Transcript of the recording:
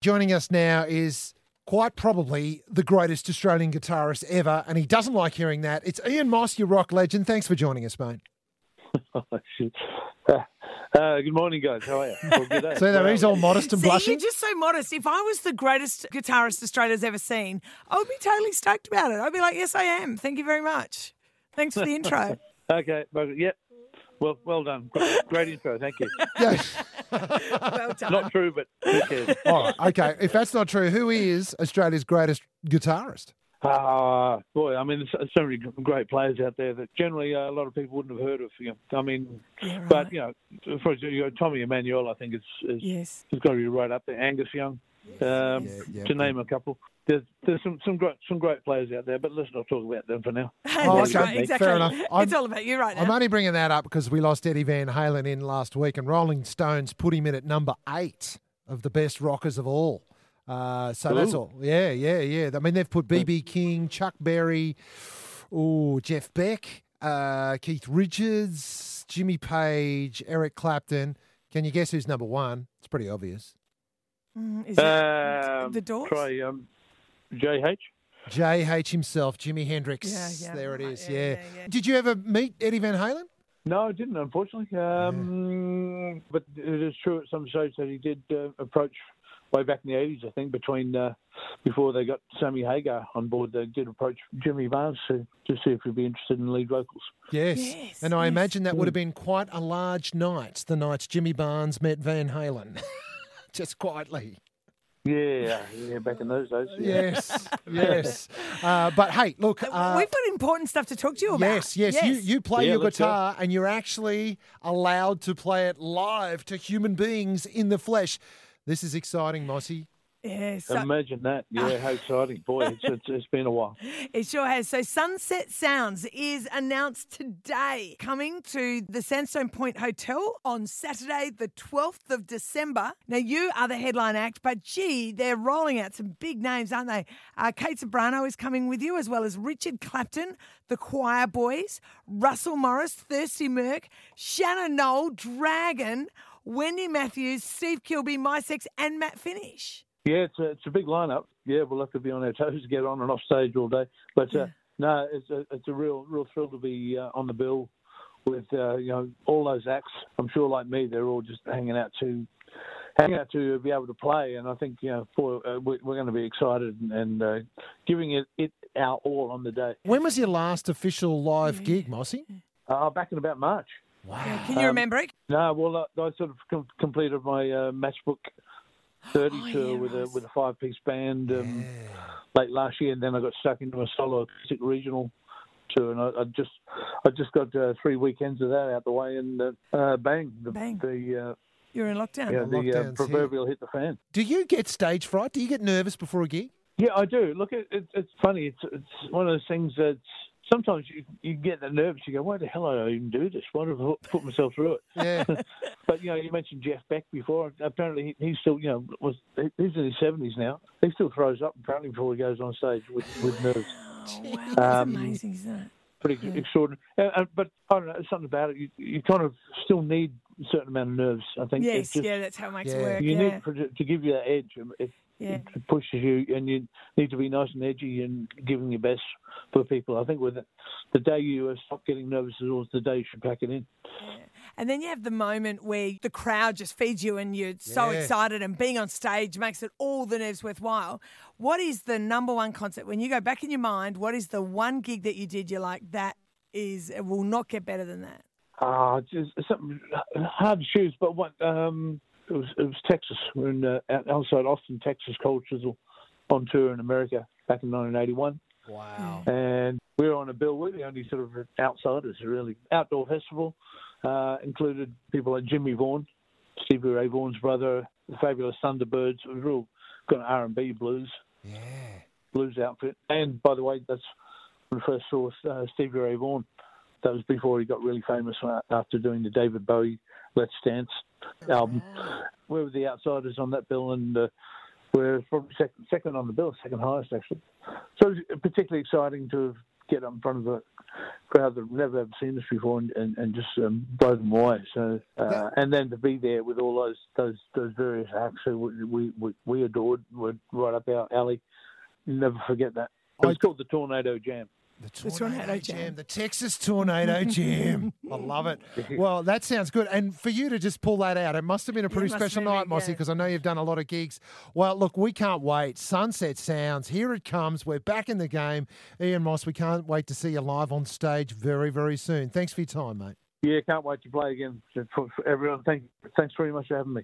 Joining us now is quite probably the greatest Australian guitarist ever, and he doesn't like hearing that. It's Ian Moss, your rock legend. Thanks for joining us, mate. Oh. Uh, uh, good morning, guys. How are you? Well, good day. See there, he's all modest and See, blushing. you're just so modest. If I was the greatest guitarist Australia's ever seen, I would be totally stoked about it. I'd be like, yes, I am. Thank you very much. Thanks for the intro. Okay. Well, yeah. Well, well done. Great, great intro. Thank you. Yeah. well done. Not true, but who cares? All right, okay. If that's not true, who is Australia's greatest guitarist? Ah, boy. I mean, there's so many great players out there that generally uh, a lot of people wouldn't have heard of. You know, I mean, Yeah, right. but you know, for example, you know, Tommy Emmanuel, I think is, is yes. he's got to be right up there. Angus Young, um, Yeah, yeah. to name a couple. There's there's some some great some great players out there, but let's not talk about them for now. Oh, okay. right, exactly. Fair enough. I'm- it's all about you right now. I'm only bringing that up because we lost Eddie Van Halen in last week, and Rolling Stones put him in at number eight of the best rockers of all. Uh, so that's all. Yeah, yeah, yeah. I mean, they've put BB King, Chuck Berry, oh, Jeff Beck, uh, Keith Richards, Jimmy Page, Eric Clapton. Can you guess who's number one? It's pretty obvious. Mm, is it Um, the Doors? Try um, JH. JH himself, Jimi Hendrix. Yeah, yeah, there it is. yeah, Yeah, yeah, yeah. Did you ever meet Eddie Van Halen? No, I didn't, unfortunately. Um, But it is true at some stage that he did uh, approach way back in the 80s, I think, between uh, before they got Sammy Hagar on board. They did approach Jimmy Barnes to, to see if he'd be interested in lead vocals. Yes. Yes, and I yes. imagine that would have been quite a large night, the night Jimmy Barnes met Van Halen. Just quietly. Yeah, yeah, back in those days. Yeah. Yes, yes. Uh, but hey, look. Uh, We've got important stuff to talk to you about. yes, yes, You, you play Yeah, your let's go. guitar and you're actually allowed to play it live to human beings in the flesh. This is exciting, Mossy. Yeah, so- Imagine that. Yeah, how exciting. Boy, it's, it's, it's been a while. It sure has. So Sunset Sounds is announced today, coming to the Sandstone Point Hotel on Saturday, the 12th of December. Now, you are the headline act, but gee, they're rolling out some big names, aren't they? Uh, Kate Ceberano is coming with you, as well as Richard Clapton, the Choirboys, Russell Morris, Thirsty Merc, Shannon Noll, Dragon, Wendy Matthews, Steve Kilbey, Mi-Sex, and Matt Finish. Yeah, it's a, it's a big lineup. Yeah, we'll have to be on our toes to get on and off stage all day. But uh, no, it's a it's a real real thrill to be uh, on the bill with uh, you know all those acts. I'm sure, like me, they're all just hanging out to hanging out to be able to play. And I think you know for uh, we're, we're going to be excited and, and uh, giving it it our all on the day. When was your last official live gig, Mossy? Uh, back in about March. Wow. Can you Um, remember it? No, well, I, I sort of com- completed my uh, matchbook 30 Oh, tour yeah, with a with a five piece band um, late last year, and then I got stuck into a solo acoustic regional tour, and I, I just I just got uh, three weekends of that out the way, and uh, uh, bang, the Bang. the uh, You're in lockdown. yeah, The the uh, lockdown's here. proverbial hit the fan. Do you get stage fright? Do you get nervous before a gig? Yeah, I do. Look, it, it, it's funny. It's it's one of those things that sometimes you you get the nerves. You go, why the hell did I even do this? Why did I put myself through it? Yeah. But you know, you mentioned Jeff Beck before. Apparently, he, he's still, you know, was he's in his seventies now. He still throws up apparently before he goes on stage with, with nerves. Oh, wow, that's Um, amazing, isn't it? Pretty extraordinary. Uh, uh, but I don't know, there's something about it. You, you kind of still need a certain amount of nerves. I think. Yes, just- yeah, that's how it makes Yeah. it work. You yeah. need for, to give you that edge. It, Yeah. it pushes you, and you need to be nice and edgy and giving your best for people. I think with it, the day you uh, stop getting nervous is always the day you should pack it in. Yeah. And then you have the moment where the crowd just feeds you and you're so Yeah. excited and being on stage makes it all the nerves worthwhile. What is the number one concert when you go back in your mind? What is the one gig that you did you're like that is it will not get better than that? Ah, just something hard to choose, but what um, it was it was Texas. We're in uh, outside Austin, Texas, Cold Chisel, on tour in America back in 1981, Wow. and we were on a bill. We're the only sort of outsiders, really. Outdoor festival uh, included people like Jimmy Vaughan, Stevie Ray Vaughan's brother, the fabulous Thunderbirds. It was real kind of R&B blues Yeah. blues outfit. And by the way, that's when I first saw uh, Stevie Ray Vaughan. That was before he got really famous uh, after doing the David Bowie Let's Dance album. We were the outsiders on that bill, and uh, we're probably second, second on the bill, second highest actually. So it was particularly exciting to get up in front of a crowd that have never ever seen us before and, and, and just um, blow them away. So uh, and then to be there with all those those those various acts who we we, we adored were right up our alley. Never forget that. It was called the Tornado Jam. The Tornado tornado, Jam. jam. the Texas Tornado Jam. I love it. Well, that sounds good. And for you to just pull that out, it must have been a pretty must have special been, night, Mossy, yeah. because I know you've done a lot of gigs. Well, look, we can't wait. Sunset Sounds, here it comes. We're back in the game. Ian Moss, we can't wait to see you live on stage very, very soon. Thanks for your time, mate. Yeah, can't wait to play again for, for everyone. Thank, thanks very much for having me.